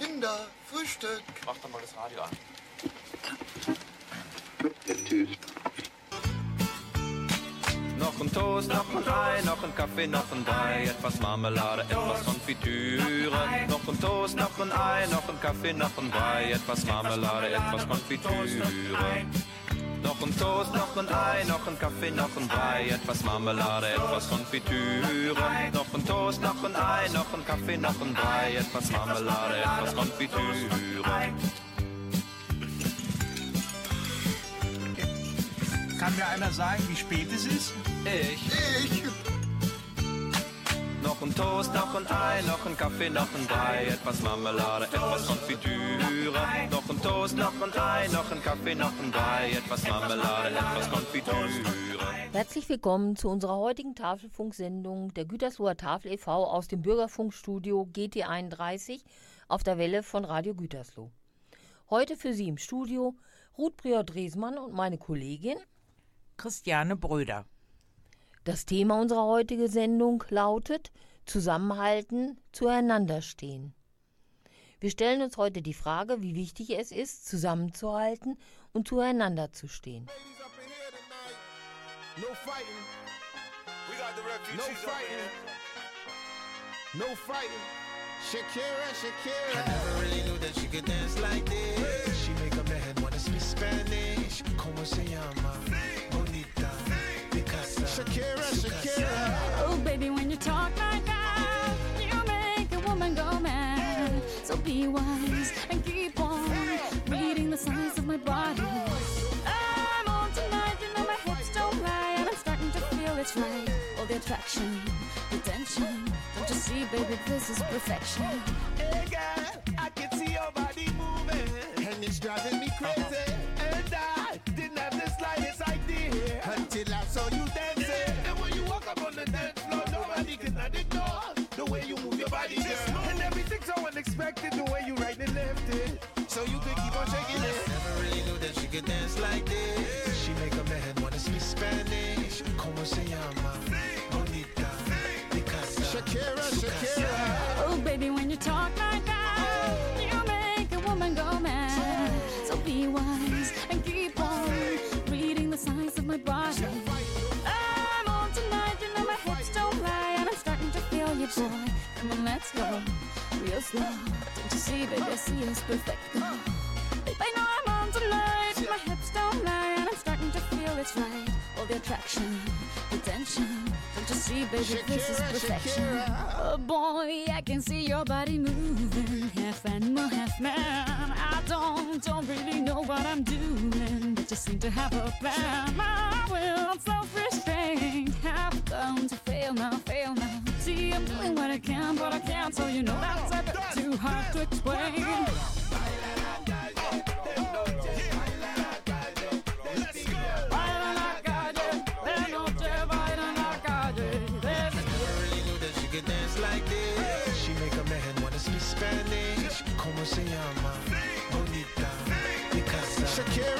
Kinder, Frühstück. Mach doch mal das Radio an. Noch ein Toast, noch ein Ei, noch ein Kaffee, noch ein Brei, etwas Marmelade, etwas Konfitüre. Noch ein Toast, noch ein Ei, noch ein Kaffee, noch ein Brei, etwas Marmelade, etwas Konfitüre. Noch ein Toast, noch ein Ei, noch ein Kaffee, noch ein Brei, etwas Marmelade, etwas Konfitüre. Noch ein Toast, noch ein Ei, noch ein Kaffee, noch ein Brei, etwas Marmelade, etwas Konfitüre. Kann mir einer sagen, wie spät es ist? Ich. Ich. Noch ein Toast, noch ein Ei, noch ein Kaffee, noch ein Brei, etwas Marmelade, etwas Konfitüre. Noch ein Toast, noch ein Ei, noch ein Kaffee, noch ein Brei, etwas Marmelade, etwas Konfitüre. Herzlich willkommen zu unserer heutigen Tafelfunksendung der Gütersloher Tafel e.V. aus dem Bürgerfunkstudio GT31 auf der Welle von Radio Gütersloh. Heute für Sie im Studio Ruth Briot-Dresmann und meine Kollegin. Christiane Bröder. Das Thema unserer heutigen Sendung lautet Zusammenhalten, zueinander stehen. Wir stellen uns heute die Frage, wie wichtig es ist, zusammenzuhalten und zueinander zu stehen. No fighting, We got the refugees fighting, no fighting. Shakira, I Shakira. never really knew that she could dance like this. She make a man wanna speak Spanish. Como se llama? Shakira, Shakira. Oh, baby, when you talk like that, you make a woman go mad. So be wise and keep on reading the signs of my body. I'm on tonight, you know my hips don't lie, and I'm starting to feel it's right. All the attraction, the tension. Don't you see, baby, this is perfection. Hey girl, I can see your body moving. And it's driving me crazy. Everything's so slow. Don't you see, baby, I see it's perfect. Babe, I know I'm on tonight, my hips don't lie, and I'm starting to feel it's right. All the attraction, the tension. Don't you see, baby, this is perfection. Shakira. Oh boy, I can see your body moving, half animal, half man. I don't, don't really know what I'm doing, but just seem to have a plan. My will, on self-restraint, have come to fail now, fail now. See, I'm doing what I can, but I can't, so you know that's a bit too hard to explain. Baila la calle, de noche, baila la calle. There's a Never really knew that she could dance like this. She make a man wanna speak Spanish. Como se llama? Bonita. Picasa. Shakira, Shakira.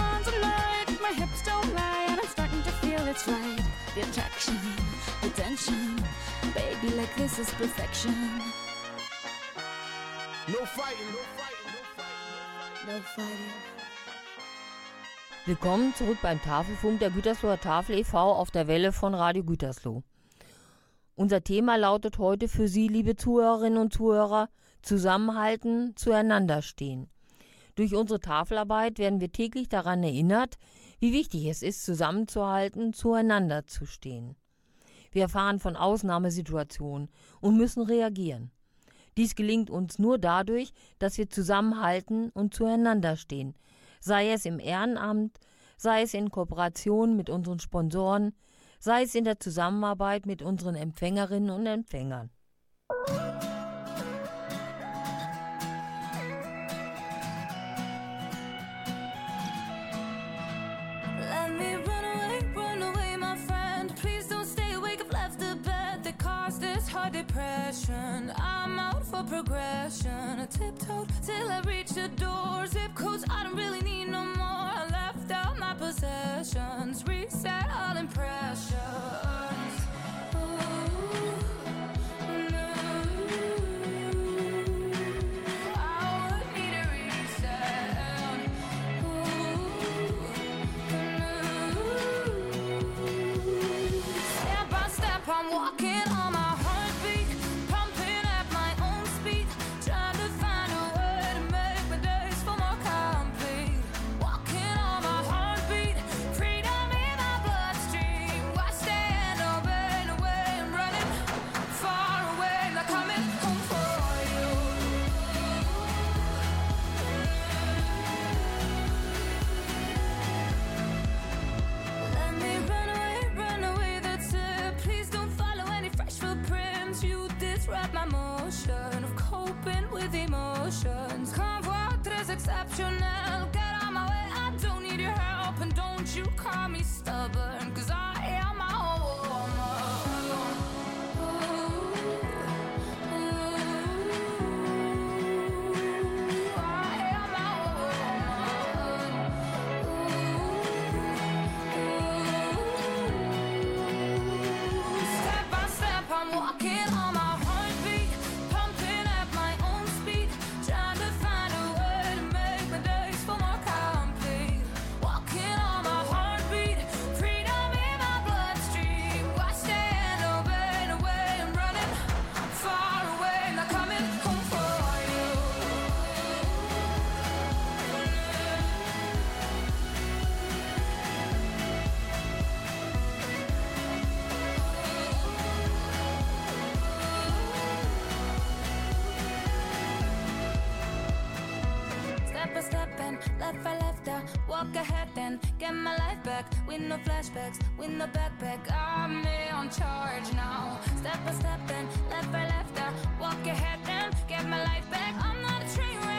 on tonight, my hips don't lie, and I'm starting to feel it's right. The attraction, the tension. Baby, like this is perfection. No fighting, no fighting, no No fighting. Willkommen zurück beim Tafelfunk der Gütersloher Tafel e.V. auf der Welle von Radio Gütersloh. Unser Thema lautet heute für Sie, liebe Zuhörerinnen und Zuhörer, zusammenhalten, zueinander stehen. Durch unsere Tafelarbeit werden wir täglich daran erinnert, wie wichtig es ist, zusammenzuhalten, zueinander zu stehen. Wir erfahren von Ausnahmesituationen und müssen reagieren. Dies gelingt uns nur dadurch, dass wir zusammenhalten und zueinander stehen, sei es im Ehrenamt, sei es in Kooperation mit unseren Sponsoren, sei es in der Zusammenarbeit mit unseren Empfängerinnen und Empfängern. Progression. I tiptoed till I reached the door. Zip codes I don't really need no more. Disrupt my motion of coping with emotions. Convoi très exceptionnel. Get on my way, I don't need your help. And don't you call me stubborn, cause I flashbacks, with no backpack, I'm in charge now. Step by step and left by left, I walk ahead and get my life back. I'm not a train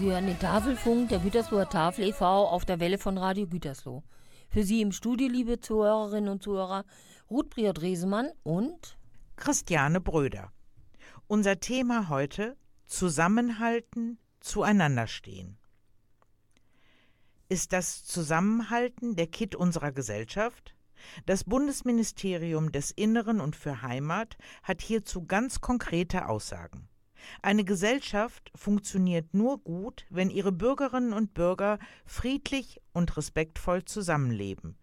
Sie hören den Tafelfunk der Gütersloher Tafel e.V. auf der Welle von Radio Gütersloh. Für Sie im Studio, liebe Zuhörerinnen und Zuhörer, Ruth Briot-Resemann und Christiane Bröder. Unser Thema heute: Zusammenhalten, zueinander stehen. Ist das Zusammenhalten der Kitt unserer Gesellschaft? Das Bundesministerium des Inneren und für Heimat hat hierzu ganz konkrete Aussagen. Eine Gesellschaft funktioniert nur gut, wenn ihre Bürgerinnen und Bürger friedlich und respektvoll zusammenleben.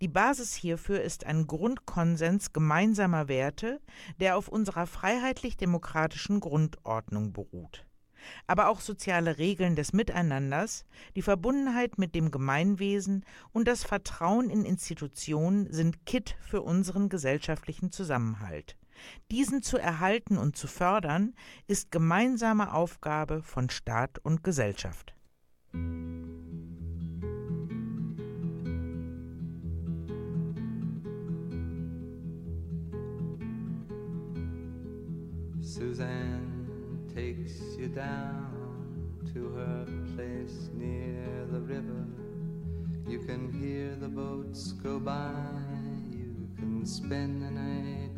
Die Basis hierfür ist ein Grundkonsens gemeinsamer Werte, der auf unserer freiheitlich-demokratischen Grundordnung beruht. Aber auch soziale Regeln des Miteinanders, die Verbundenheit mit dem Gemeinwesen und das Vertrauen in Institutionen sind Kitt für unseren gesellschaftlichen Zusammenhalt. Diesen zu erhalten und zu fördern, ist gemeinsame Aufgabe von Staat und Gesellschaft. Suzanne takes you down to her place near the river. You can hear the boats go by. You can spend the night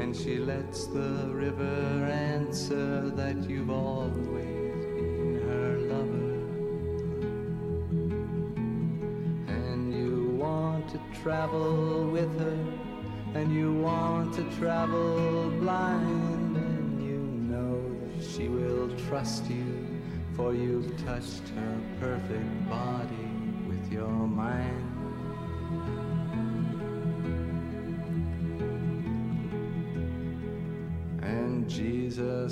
And she lets the river answer that you've always been her lover. And you want to travel with her, and you want to travel blind, and you know that she will trust you, for you've touched her perfect body with your mind.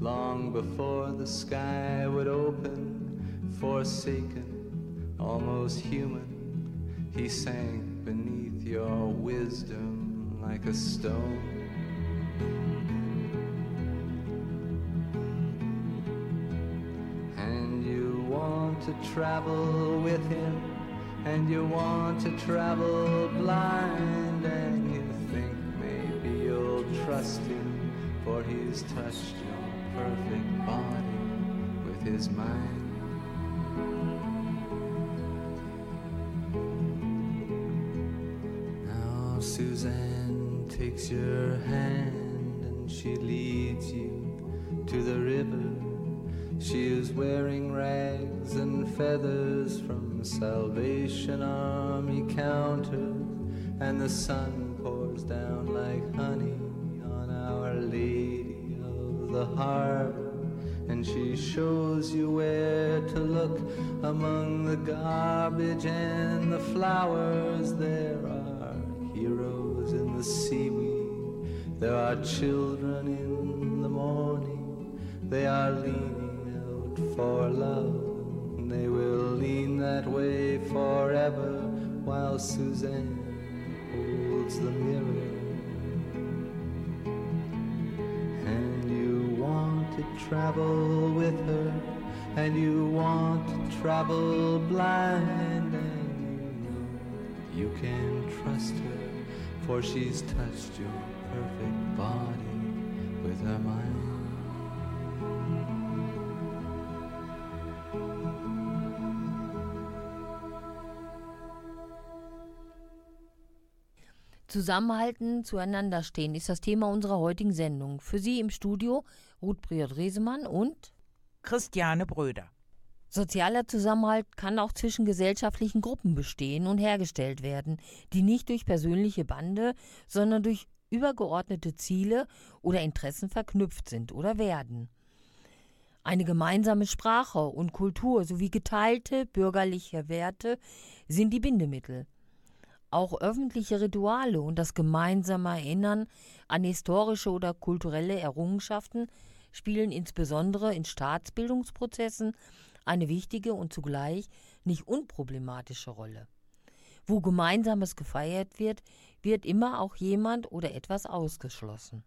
long before the sky would open, forsaken almost human. He sank beneath your wisdom like a stone. And you want to travel with him, and you want to travel blind, and you think maybe you'll trust him, for he's touched perfect body with his mind. Now Suzanne takes your hand and she leads you to the river. She is wearing rags and feathers from Salvation Army counters, and the sun pours down like honey the Harbor. And she shows you where to look among the garbage and the flowers. There are heroes in the seaweed. There are children in the morning. They are leaning out for love. They will lean that way forever while Suzanne holds the mirror. Travel with her, and you want to travel blind, and you know you can trust her, for she's touched your perfect body with her mind. Zusammenhalten, zueinander stehen ist das Thema unserer heutigen Sendung. Für Sie im Studio Ruth Briot-Resemann und Christiane Bröder. Sozialer Zusammenhalt kann auch zwischen gesellschaftlichen Gruppen bestehen und hergestellt werden, die nicht durch persönliche Bande, sondern durch übergeordnete Ziele oder Interessen verknüpft sind oder werden. Eine gemeinsame Sprache und Kultur sowie geteilte bürgerliche Werte sind die Bindemittel. Auch öffentliche Rituale und das gemeinsame Erinnern an historische oder kulturelle Errungenschaften spielen insbesondere in Staatsbildungsprozessen eine wichtige und zugleich nicht unproblematische Rolle. Wo Gemeinsames gefeiert wird, wird immer auch jemand oder etwas ausgeschlossen.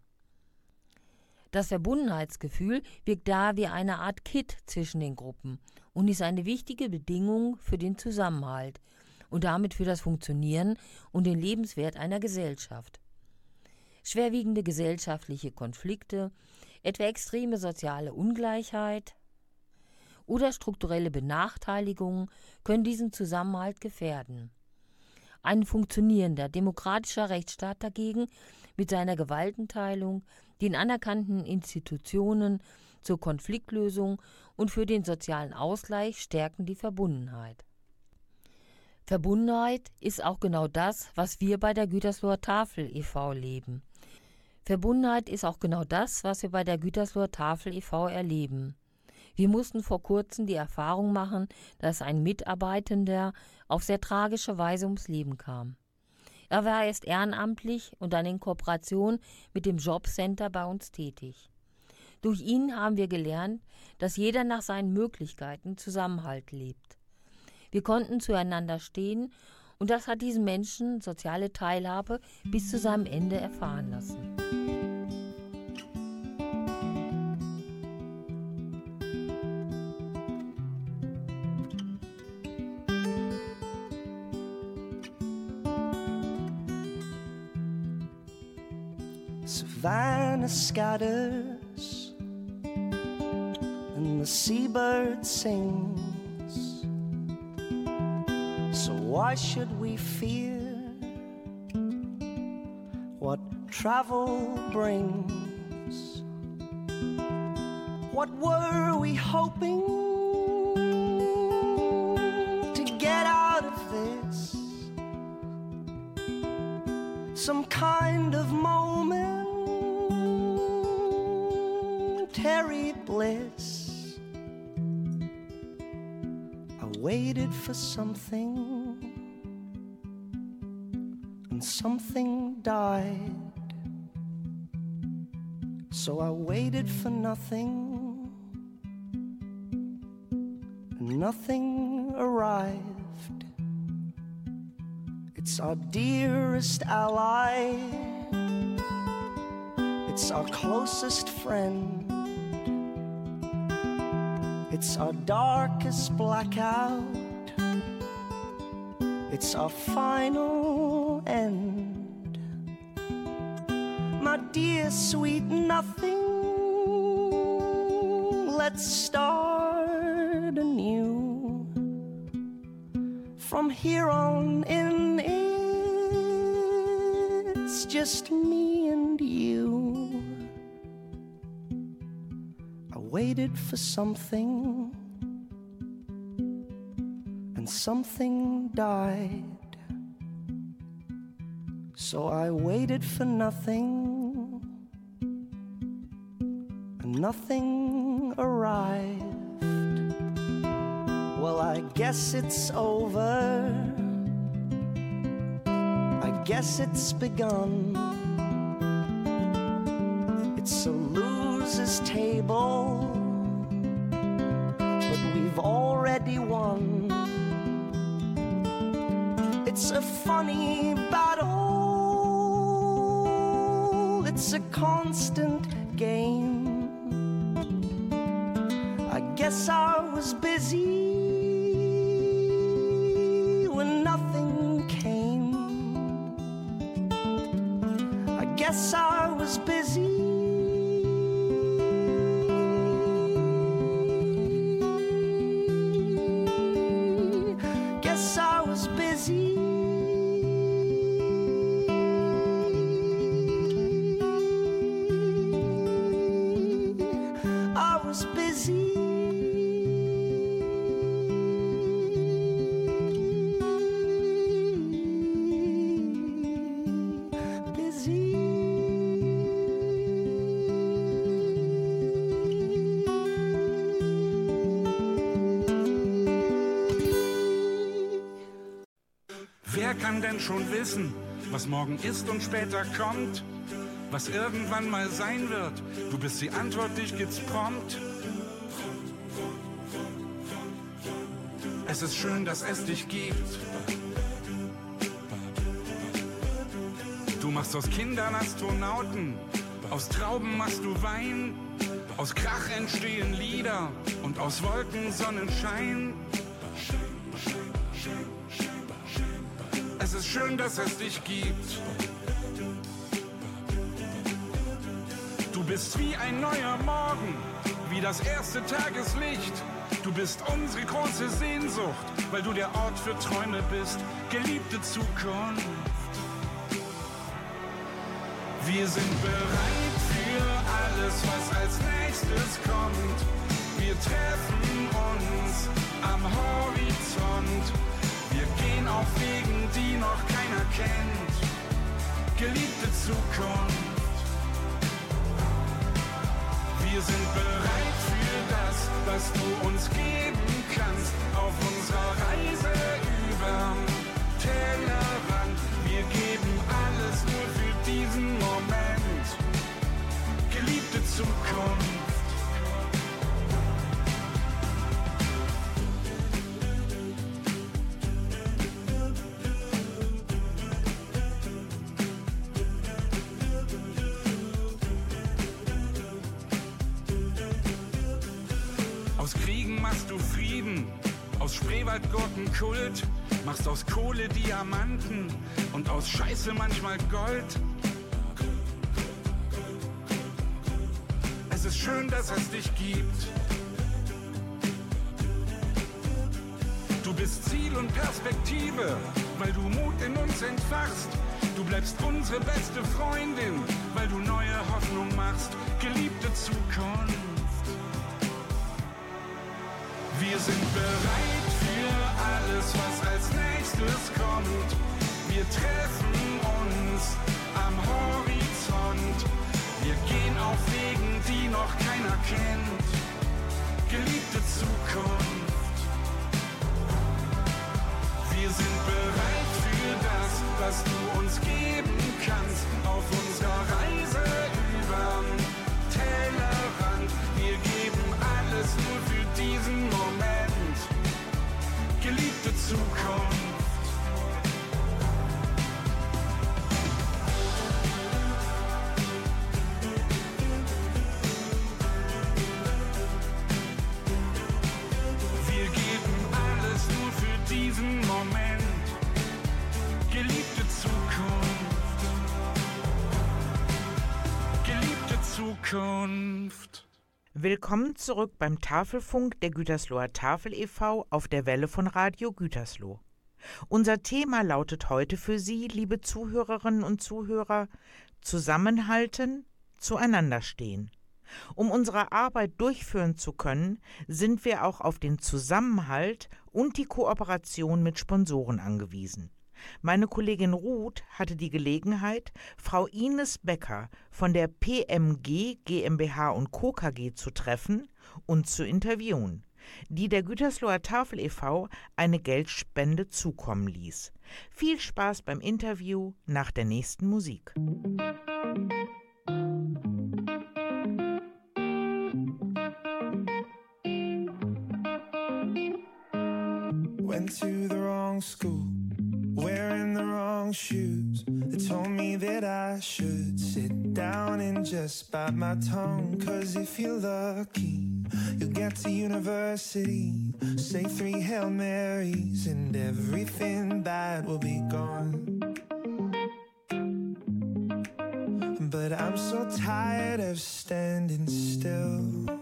Das Verbundenheitsgefühl wirkt da wie eine Art Kit zwischen den Gruppen und ist eine wichtige Bedingung für den Zusammenhalt und damit für das Funktionieren und den Lebenswert einer Gesellschaft. Schwerwiegende gesellschaftliche Konflikte, etwa extreme soziale Ungleichheit oder strukturelle Benachteiligungen können diesen Zusammenhalt gefährden. Ein funktionierender demokratischer Rechtsstaat dagegen mit seiner Gewaltenteilung, den anerkannten Institutionen zur Konfliktlösung und für den sozialen Ausgleich stärken die Verbundenheit. Verbundenheit ist auch genau das, was wir bei der Gütersloher Tafel e.V. leben. Verbundenheit ist auch genau das, was wir bei der Gütersloher Tafel e.V. erleben. Wir mussten vor kurzem die Erfahrung machen, dass ein Mitarbeitender auf sehr tragische Weise ums Leben kam. Er war erst ehrenamtlich und dann in Kooperation mit dem Jobcenter bei uns tätig. Durch ihn haben wir gelernt, dass jeder nach seinen Möglichkeiten Zusammenhalt lebt. Wir konnten zueinander stehen und das hat diesen Menschen soziale Teilhabe bis zu seinem Ende erfahren lassen. Scatters and the seabird sings. So why should we fear what travel brings? What were we hoping for something, and something died. So I waited for nothing, and nothing arrived. It's our dearest ally, it's our closest friend. It's our darkest blackout. It's our final end. My dear sweet nothing, let's start anew. From here on in, it's just me and you. I waited for something, something died. So I waited for nothing, and nothing arrived. Well, I guess it's over. I guess it's begun. Kann denn schon wissen, was morgen ist und später kommt? Was irgendwann mal sein wird? Du bist die Antwort, dich gibt's prompt. Es ist schön, dass es dich gibt. Du machst aus Kindern Astronauten, aus Trauben machst du Wein, aus Krach entstehen Lieder und aus Wolken Sonnenschein. Schön, dass es dich gibt. Du bist wie ein neuer Morgen, wie das erste Tageslicht. Du bist unsere große Sehnsucht, weil du der Ort für Träume bist, geliebte Zukunft. Wir sind bereit für alles, was als nächstes kommt. Wir treffen uns am Horizont. Auf Wegen, die noch keiner kennt. Geliebte Zukunft. Wir sind bereit für das, was du uns geben kannst, auf unserer Reise überm Tellerrand. Kult, machst aus Kohle Diamanten und aus Scheiße manchmal Gold. Es ist schön, dass es dich gibt. Du bist Ziel und Perspektive, weil du Mut in uns entfachst. Du bleibst unsere beste Freundin, weil du neue Hoffnung machst, geliebte Zukunft. Wir sind bereit alles, was als nächstes kommt. Wir treffen uns am Horizont. Wir gehen auf Wegen, die noch keiner kennt. Geliebte Zukunft. Wir sind bereit für das, was du uns geben kannst. Zukunft. Willkommen zurück beim Tafelfunk der Gütersloher Tafel e.V. auf der Welle von Radio Gütersloh. Unser Thema lautet heute für Sie, liebe Zuhörerinnen und Zuhörer, Zusammenhalten, zueinander stehen. Um unsere Arbeit durchführen zu können, sind wir auch auf den Zusammenhalt und die Kooperation mit Sponsoren angewiesen. Meine Kollegin Ruth hatte die Gelegenheit, Frau Ines Becker von der PMG GmbH und Co. KG zu treffen und zu interviewen, die der Gütersloher Tafel e.V. eine Geldspende zukommen ließ. Viel Spaß beim Interview nach der nächsten Musik. Went to the wrong school, wearing the wrong shoes. They told me that I should sit down and just bite my tongue. Cause if you're lucky, you'll get to university. Say three Hail Marys, and everything bad will be gone. But I'm so tired of standing still.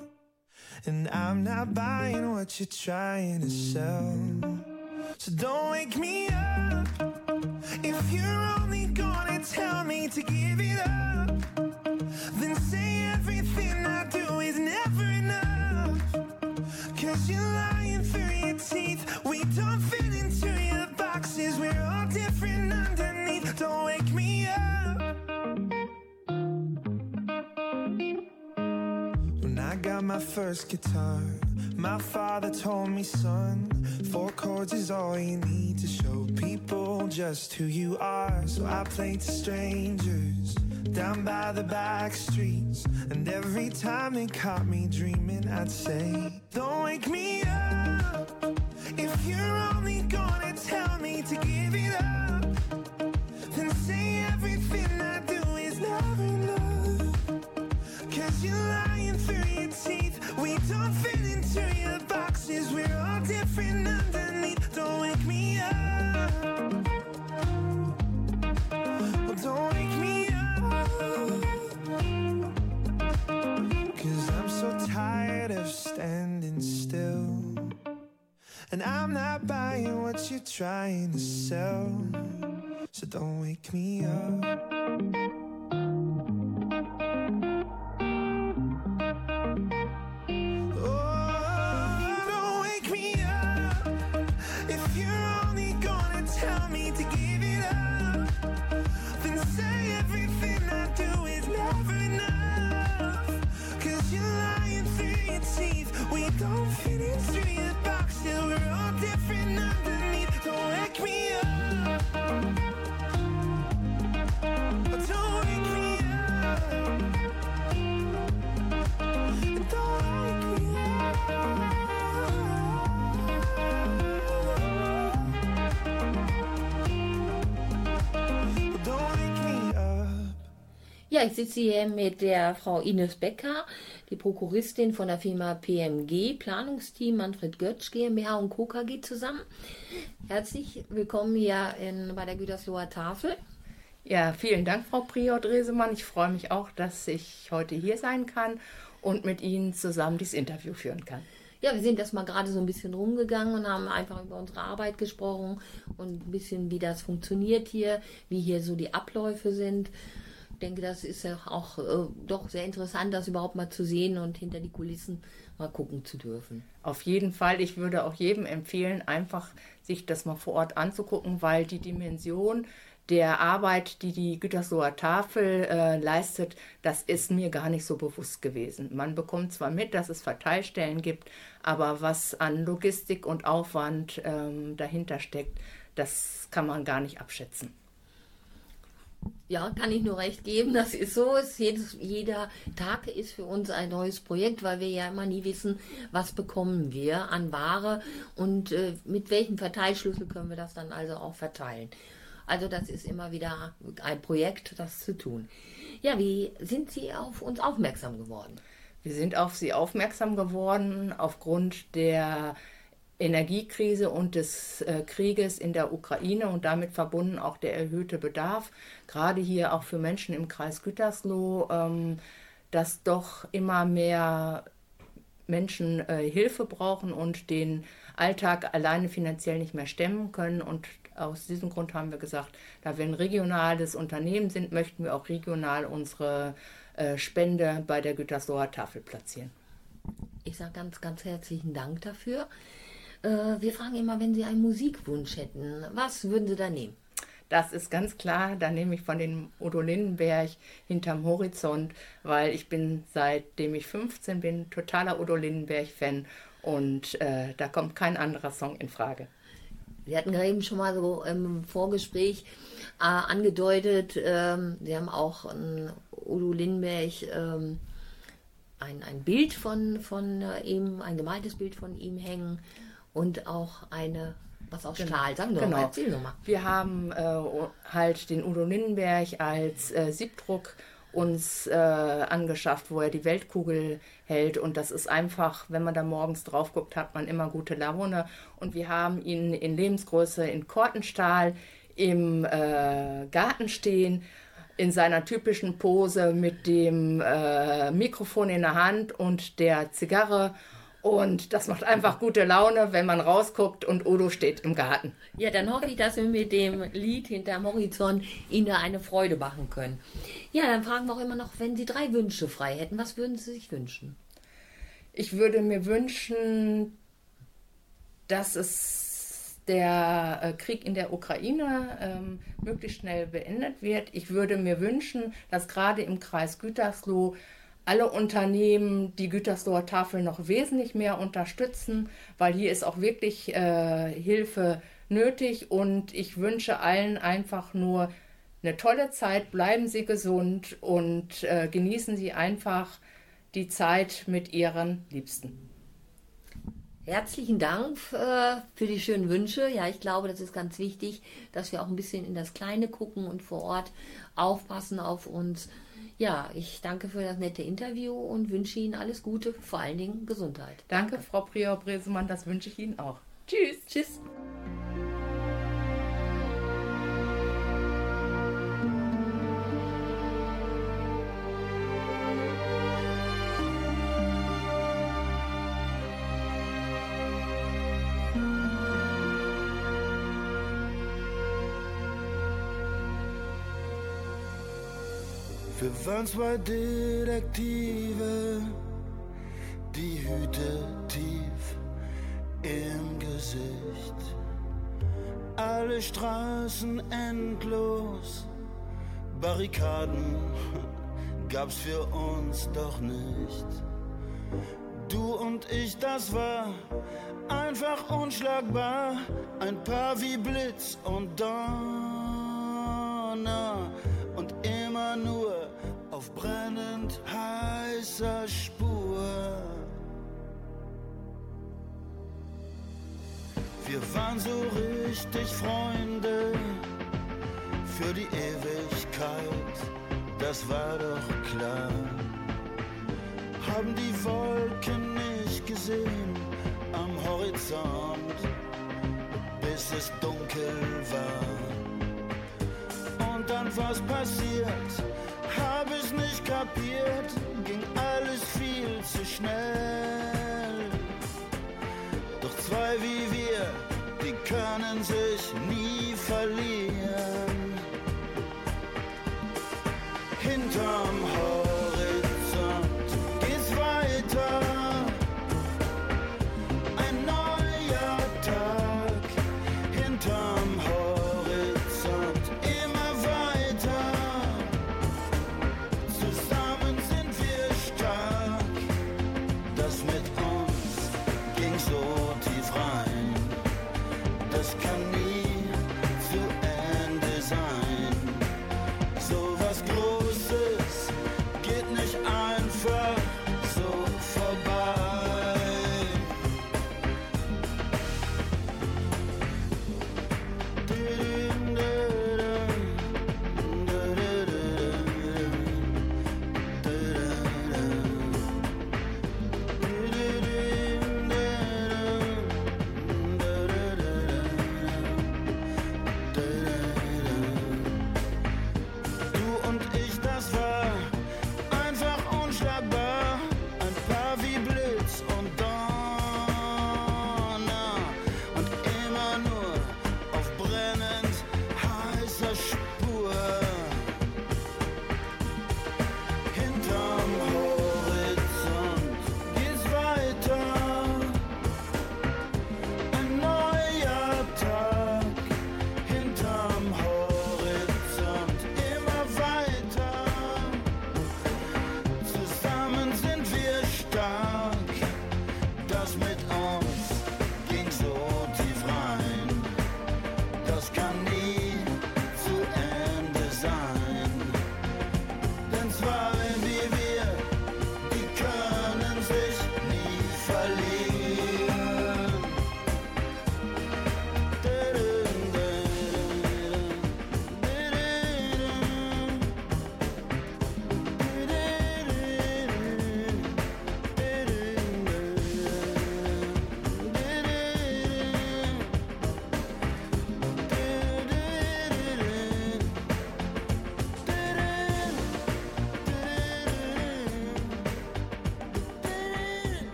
And I'm not buying what you're trying to sell. So don't wake me up if you're only gonna tell me to give it up. Then say everything I do is never enough. Cause you're lying through your teeth. We don't fit into your boxes. We're all different underneath. Don't wake me up. When I got my first guitar, my father told me, son, four chords is all you need to show people just who you are. So I played to strangers down by the back streets. And every time they caught me dreaming, I'd say, Don't wake me up if you're only gonna tell me to give it up. Then say everything I do is never enough. Cause you're lying through your teeth. We don't fit into. We're all different underneath. Don't wake me up. Well, don't wake me up. Cause I'm so tired of standing still. And I'm not buying what you're trying to sell. So don't wake me up. Ja, ich sitze hier mit der Frau Ines Becker, die Prokuristin von der Firma PMG, Planungsteam Manfred Götsch GmbH und Co. KG zusammen. Herzlich willkommen hier in, bei der Gütersloher Tafel. Ja, vielen Dank, Frau Prior Dresemann. Ich freue mich auch, dass ich heute hier sein kann und mit Ihnen zusammen dieses Interview führen kann. Ja, wir sind erstmal gerade so ein bisschen rumgegangen und haben einfach über unsere Arbeit gesprochen und ein bisschen, wie das funktioniert hier, wie hier so die Abläufe sind. Ich denke, das ist ja auch äh, doch sehr interessant, das überhaupt mal zu sehen und hinter die Kulissen mal gucken zu dürfen. Auf jeden Fall, ich würde auch jedem empfehlen, einfach sich das mal vor Ort anzugucken, weil die Dimension der Arbeit, die die Gütersloher Tafel äh, leistet, das ist mir gar nicht so bewusst gewesen. Man bekommt zwar mit, dass es Verteilstellen gibt, aber was an Logistik und Aufwand ähm, dahinter steckt, das kann man gar nicht abschätzen. Ja, kann ich nur recht geben. Das ist so. Es jedes, jeder Tag ist für uns ein neues Projekt, weil wir ja immer nie wissen, was bekommen wir an Ware und äh, mit welchem Verteilschlüssel können wir das dann also auch verteilen. Also das ist immer wieder ein Projekt, das zu tun. Ja, wie sind Sie auf uns aufmerksam geworden? Wir sind auf Sie aufmerksam geworden aufgrund der Energiekrise und des äh, Krieges in der Ukraine und damit verbunden auch der erhöhte Bedarf, gerade hier auch für Menschen im Kreis Gütersloh, ähm, dass doch immer mehr Menschen äh, Hilfe brauchen und den Alltag alleine finanziell nicht mehr stemmen können. Und aus diesem Grund haben wir gesagt, da wir ein regionales Unternehmen sind, möchten wir auch regional unsere äh, Spende bei der Gütersloher Tafel platzieren. Ich sage ganz, ganz herzlichen Dank dafür. Äh, wir fragen immer, wenn Sie einen Musikwunsch hätten, was würden Sie da nehmen? Das ist ganz klar, da nehme ich von den Udo Lindenberg hinterm Horizont, weil ich bin seitdem ich 15 bin totaler Udo Lindenberg-Fan und äh, da kommt kein anderer Song in Frage. Sie hatten gerade eben schon mal so im Vorgespräch äh, angedeutet, ähm, Sie haben auch ein Udo Lindenberg ähm, ein, ein Bild von, von äh, ihm, ein gemaltes Bild von ihm hängen und auch eine, was aus Genau. Stahl. Sagen wir genau. mal, erzähl. Wir haben äh, halt den Udo Lindenberg als äh, Siebdruck uns äh, angeschafft, wo er die Weltkugel hält. Und das ist einfach, wenn man da morgens drauf guckt, hat man immer gute Laune. Und wir haben ihn in Lebensgröße in Kortenstahl im äh, Garten stehen, in seiner typischen Pose mit dem äh, Mikrofon in der Hand und der Zigarre. Und das macht einfach gute Laune, wenn man rausguckt und Udo steht im Garten. Ja, dann hoffe ich, dass wir mit dem Lied hinterm Horizont Ihnen eine Freude machen können. Ja, dann fragen wir auch immer noch, wenn Sie drei Wünsche frei hätten, was würden Sie sich wünschen? Ich würde mir wünschen, dass es der äh, Krieg in der Ukraine ähm, möglichst schnell beendet wird. Ich würde mir wünschen, dass gerade im Kreis Gütersloh alle Unternehmen die Gütersloher Tafel noch wesentlich mehr unterstützen, weil hier ist auch wirklich äh, Hilfe nötig und ich wünsche allen einfach nur eine tolle Zeit, bleiben Sie gesund und äh, genießen Sie einfach die Zeit mit Ihren Liebsten. Herzlichen Dank äh, für die schönen Wünsche. Ja, ich glaube, das ist ganz wichtig, dass wir auch ein bisschen in das Kleine gucken und vor Ort aufpassen auf uns. Ja, ich danke für das nette Interview und wünsche Ihnen alles Gute, vor allen Dingen Gesundheit. Danke, Frau Prior Bresemann, das wünsche ich Ihnen auch. Tschüss. Tschüss. Waren zwei Detektive, die Hüte tief im Gesicht. Alle Straßen endlos, Barrikaden gab's für uns doch nicht. Du und ich, das war einfach unschlagbar, ein Paar wie Blitz und Donner und nur auf brennend heißer Spur. Wir waren so richtig Freunde für die Ewigkeit, das war doch klar. Haben die Wolken nicht gesehen am Horizont, bis es dunkel war was passiert. Hab es nicht kapiert, ging alles viel zu schnell. Doch zwei wie wir, die können sich nie verlieren. Hinter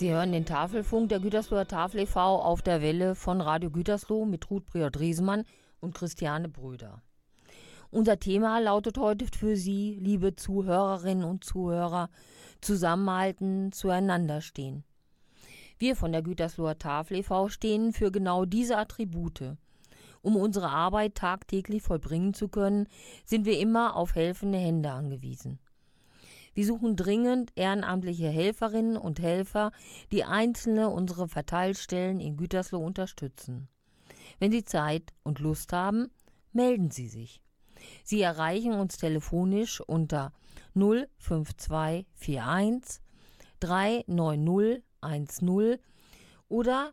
Sie hören den Tafelfunk der Gütersloher Tafel e.V. auf der Welle von Radio Gütersloh mit Ruth Briot-Riesemann und Christiane Bröder. Unser Thema lautet heute für Sie, liebe Zuhörerinnen und Zuhörer, zusammenhalten, zueinander stehen. Wir von der Gütersloher Tafel e.V. stehen für genau diese Attribute. Um unsere Arbeit tagtäglich vollbringen zu können, sind wir immer auf helfende Hände angewiesen. Wir suchen dringend ehrenamtliche Helferinnen und Helfer, die einzelne unserer Verteilstellen in Gütersloh unterstützen. Wenn Sie Zeit und Lust haben, melden Sie sich. Sie erreichen uns telefonisch unter 05241 39010 oder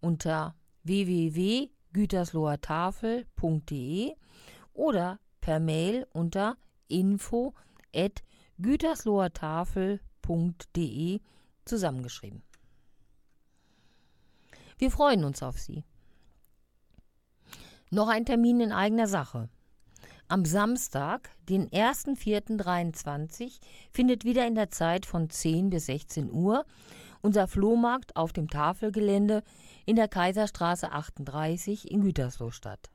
unter www.güterslohertafel.de oder per Mail unter info@ güterslohertafel.de zusammengeschrieben. Wir freuen uns auf Sie. Noch ein Termin in eigener Sache. Am Samstag, den 1.4.23, findet wieder in der Zeit von 10 bis 16 Uhr unser Flohmarkt auf dem Tafelgelände in der Kaiserstraße 38 in Gütersloh statt.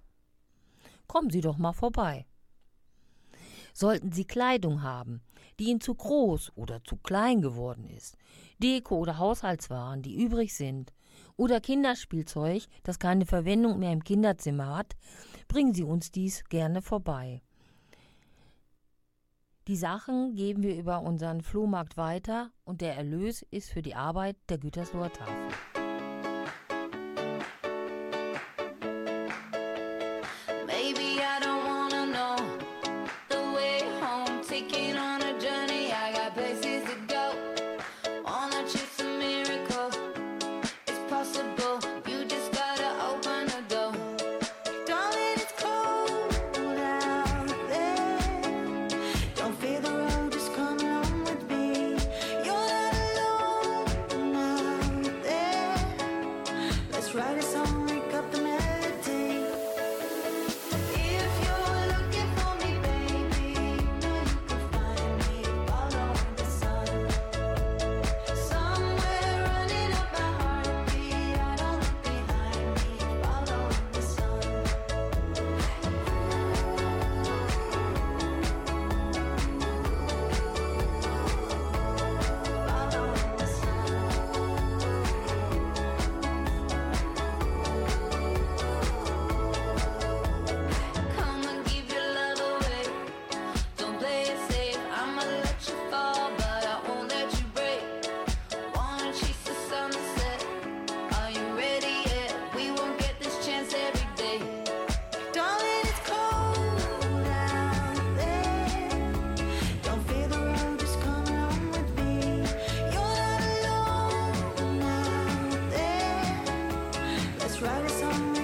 Kommen Sie doch mal vorbei. Sollten Sie Kleidung haben, die Ihnen zu groß oder zu klein geworden ist, Deko oder Haushaltswaren, die übrig sind, oder Kinderspielzeug, das keine Verwendung mehr im Kinderzimmer hat, bringen Sie uns dies gerne vorbei. Die Sachen geben wir über unseren Flohmarkt weiter und der Erlös ist für die Arbeit der Gütersloher Tafel. flowers on me.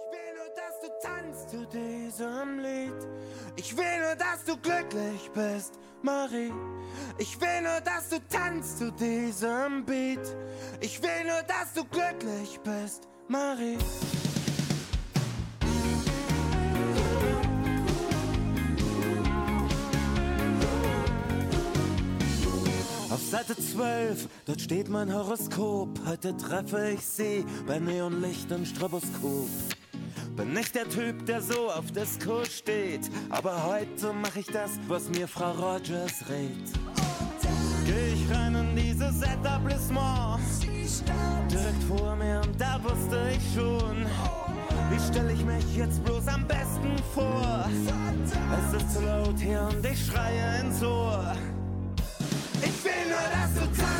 Ich will nur, dass du tanzt zu diesem Lied. Ich will nur, dass du glücklich bist, Marie. Ich will nur, dass du tanzt zu diesem Beat. Ich will nur, dass du glücklich bist, Marie. Auf Seite 12, dort steht mein Horoskop. Heute treffe ich sie bei Neonlicht und Stroboskop. Bin nicht der Typ, der so auf Disco steht. Aber heute mach ich das, was mir Frau Rogers rät. Geh ich rein in dieses Etablissement. Direkt vor mir und da wusste ich schon. Wie stell ich mich jetzt bloß am besten vor? Es ist zu laut hier und ich schreie ins Ohr. Ich will nur, dass du tanzt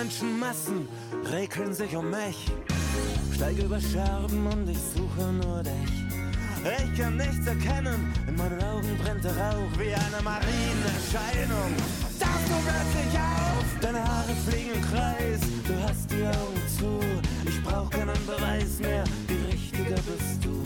Menschenmassen regeln sich um mich. Steige über Scherben und ich suche nur dich. Ich kann nichts erkennen, in meinen Augen brennt der Rauch wie eine Marienerscheinung. Tauchst du plötzlich auf, deine Haare fliegen im Kreis, du hast die Augen zu. Ich brauch keinen Beweis mehr, die Richtige bist du.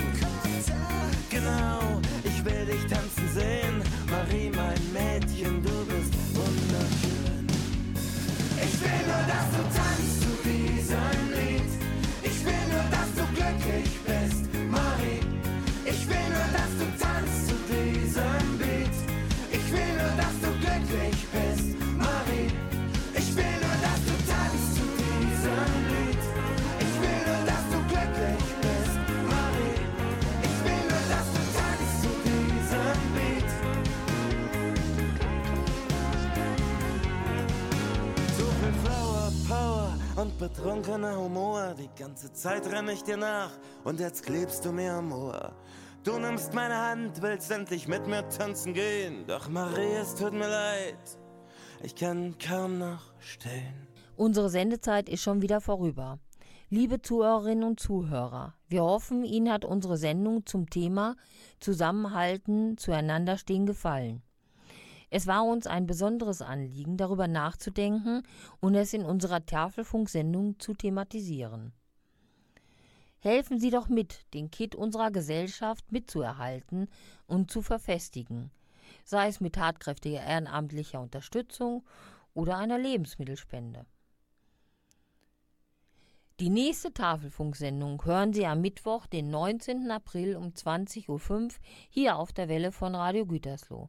Betrunkener Humor. Die ganze Zeit renn ich dir nach und jetzt klebst du mir am Ohr. Du nimmst meine Hand, willst endlich mit mir tanzen gehen. Doch Marie, es tut mir leid. Ich kann kaum noch stehen. Unsere Sendezeit ist schon wieder vorüber. Liebe Zuhörerinnen und Zuhörer, wir hoffen, Ihnen hat unsere Sendung zum Thema Zusammenhalten, Zueinanderstehen gefallen. Es war uns ein besonderes Anliegen, darüber nachzudenken und es in unserer Tafelfunksendung zu thematisieren. Helfen Sie doch mit, den Kit unserer Gesellschaft mitzuerhalten und zu verfestigen, sei es mit tatkräftiger ehrenamtlicher Unterstützung oder einer Lebensmittelspende. Die nächste Tafelfunksendung hören Sie am Mittwoch, den 19. April um 20.05 Uhr hier auf der Welle von Radio Gütersloh.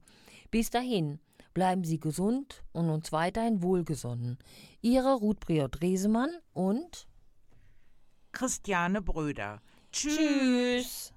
Bis dahin, bleiben Sie gesund und uns weiterhin wohlgesonnen. Ihre Ruth Briot-Resemann und Christiane Bröder. Tschüss. I've